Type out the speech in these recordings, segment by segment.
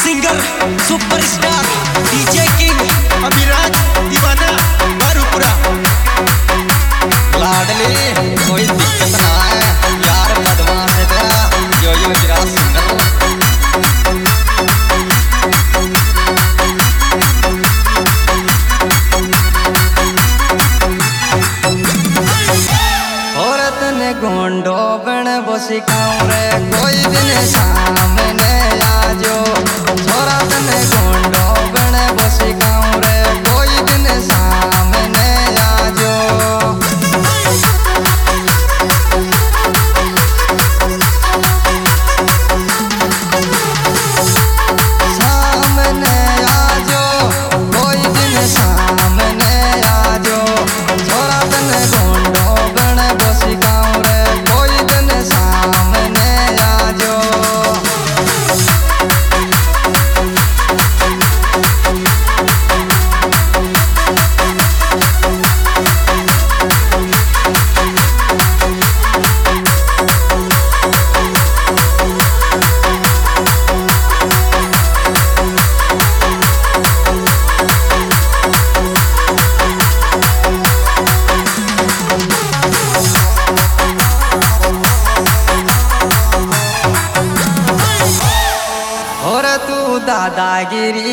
Singer superstar DJ king Abhiraj दीवाना कोई दिक्कत ना सिखाऊं रे। कोई दिन शाम सामने आजो छोरा तने गोंडो Agiri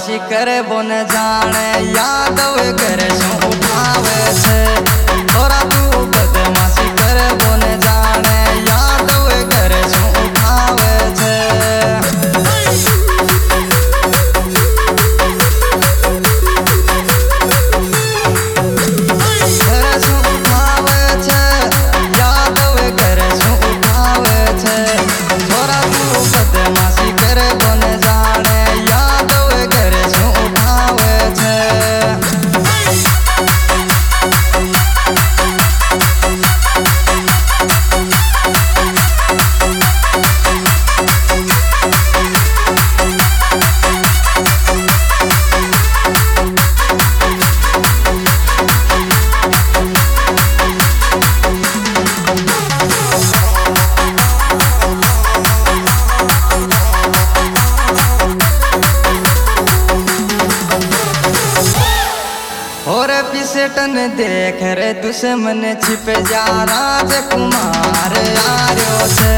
बदमाशी कर बोन जाने यादव कर सुहावे छे। तोरा तू बदमाशी कर बुन जाने। पिसटन देख रे दुश्मन छिप जा राजकुमार आर्यो छे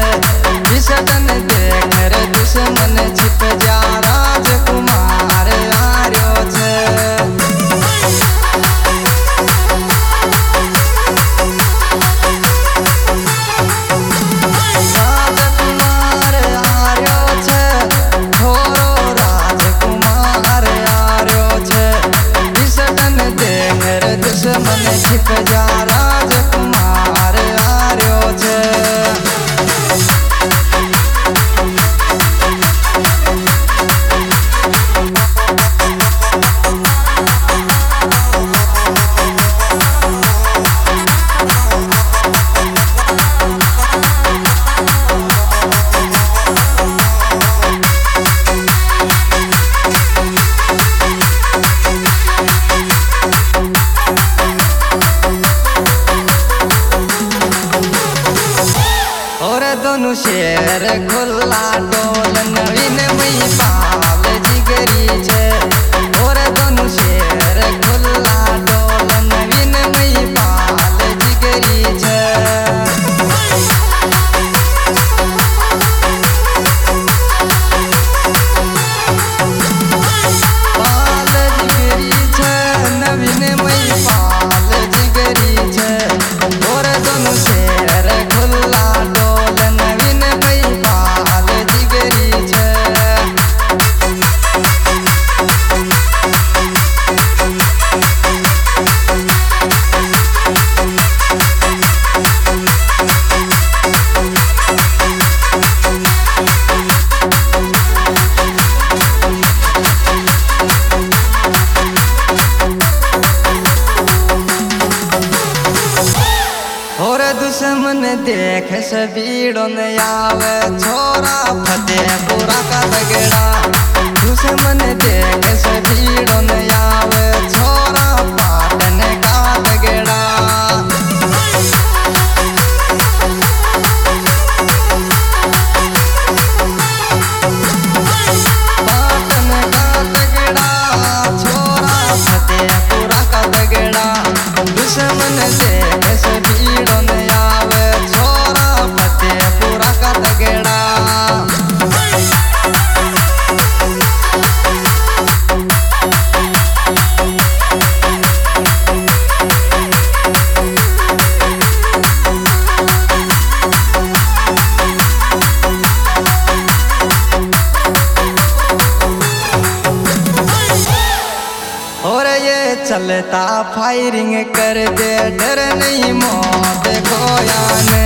মানুষের খোলা देख से भीड़ों आवे छोरा फतेहपुरा का तगड़ा। चलता फायरिंग कर दे डर नहीं मौत को यान